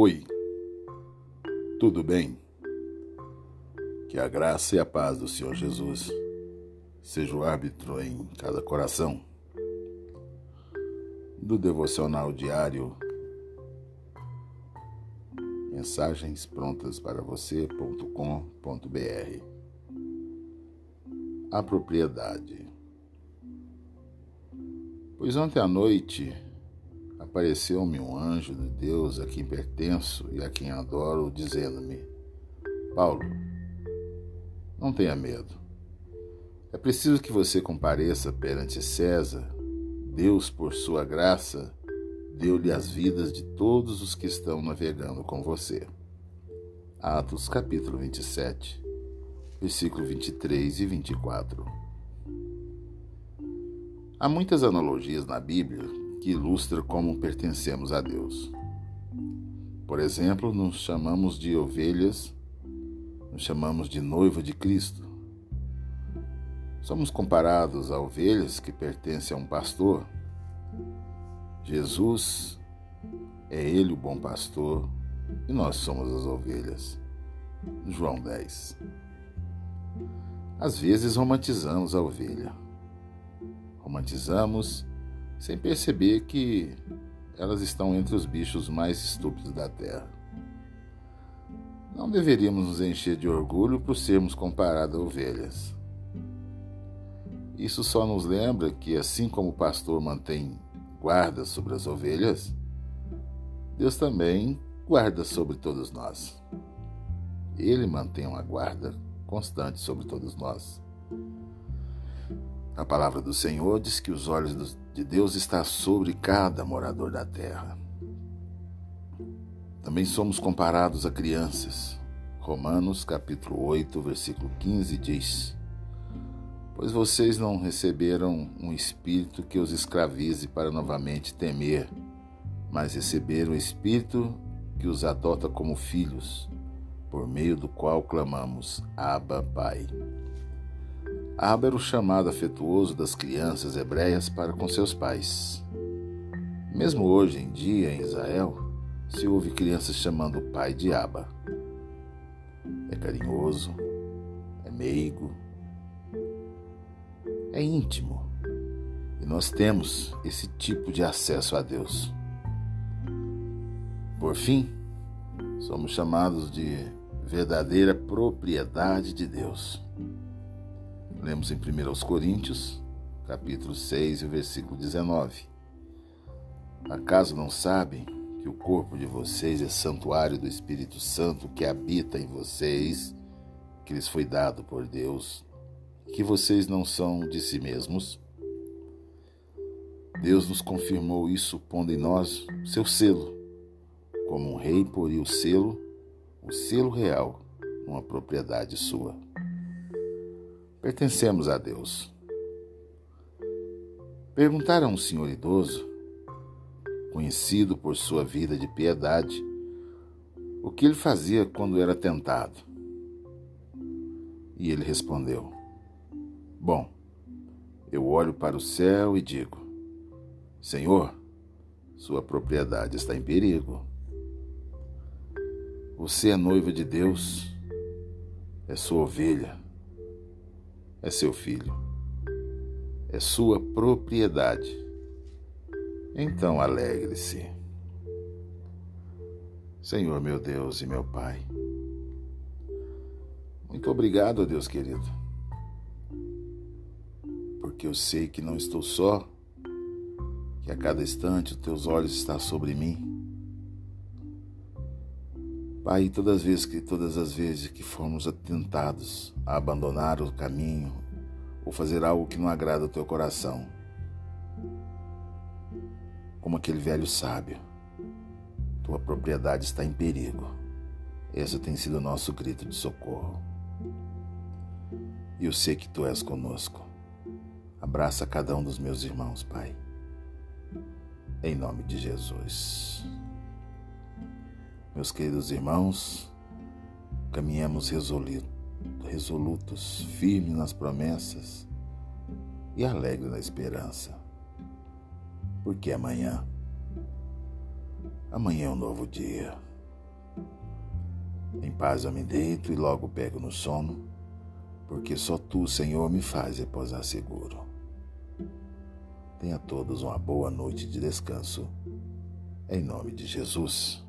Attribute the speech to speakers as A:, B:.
A: Oi, tudo bem? Que a graça e a paz do Senhor Jesus seja o árbitro em cada coração. Do devocional diário, mensagens prontas para você.com.br. A propriedade. Pois ontem à noite apareceu-me um anjo de Deus a quem pertenço e a quem adoro, dizendo-me: Paulo, não tenha medo. É preciso que você compareça perante César. Deus, por sua graça, deu-lhe as vidas de todos os que estão navegando com você. Atos capítulo 27, versículo 23 e 24. Há muitas analogias na Bíblia que ilustra como pertencemos a Deus. Por exemplo, nos chamamos de ovelhas, nos chamamos de noiva de Cristo. Somos comparados a ovelhas que pertencem a um pastor. Jesus é ele o bom pastor e nós somos as ovelhas. João 10. Às vezes romantizamos a ovelha. Romantizamos sem perceber que elas estão entre os bichos mais estúpidos da Terra. Não deveríamos nos encher de orgulho por sermos comparados a ovelhas. Isso só nos lembra que, assim como o pastor mantém guarda sobre as ovelhas, Deus também guarda sobre todos nós. Ele mantém uma guarda constante sobre todos nós. A palavra do Senhor diz que os olhos de Deus estão sobre cada morador da terra. Também somos comparados a crianças. Romanos capítulo 8, versículo 15 diz: Pois vocês não receberam um espírito que os escravize para novamente temer, mas receberam o espírito que os adota como filhos, por meio do qual clamamos: Abba, Pai. Abba era o chamado afetuoso das crianças hebreias para com seus pais. Mesmo hoje em dia, em Israel, se ouve crianças chamando o pai de Abba. É carinhoso, é meigo, é íntimo. E nós temos esse tipo de acesso a Deus. Por fim, somos chamados de verdadeira propriedade de Deus. Lemos em 1 Coríntios, capítulo 6, versículo 19. Acaso não sabem que o corpo de vocês é santuário do Espírito Santo que habita em vocês, que lhes foi dado por Deus, que vocês não são de si mesmos? Deus nos confirmou isso pondo em nós seu selo, como um rei poria o selo, o selo real, numa propriedade sua. Pertencemos a Deus. Perguntaram a um senhor idoso, conhecido por sua vida de piedade, o que ele fazia quando era tentado. E ele respondeu: Bom, eu olho para o céu e digo: Senhor, sua propriedade está em perigo. Você é noiva de Deus, é sua ovelha é seu filho, é sua propriedade. Então alegre-se. Senhor meu Deus e meu Pai, muito obrigado, Deus querido, porque eu sei que não estou só, que a cada instante os teus olhos estão sobre mim Pai, todas as vezes que todas as vezes que formos tentados a abandonar o caminho ou fazer algo que não agrada ao teu coração, como aquele velho sábio, tua propriedade está em perigo. Esse tem sido o nosso grito de socorro. E eu sei que tu és conosco. Abraça cada um dos meus irmãos, Pai. Em nome de Jesus. Meus queridos irmãos, caminhemos resolutos, firmes nas promessas e alegres na esperança, porque amanhã, amanhã é um novo dia. Em paz eu me deito e logo pego no sono, porque só tu, Senhor, me faz repousar seguro. Tenha todos uma boa noite de descanso, em nome de Jesus.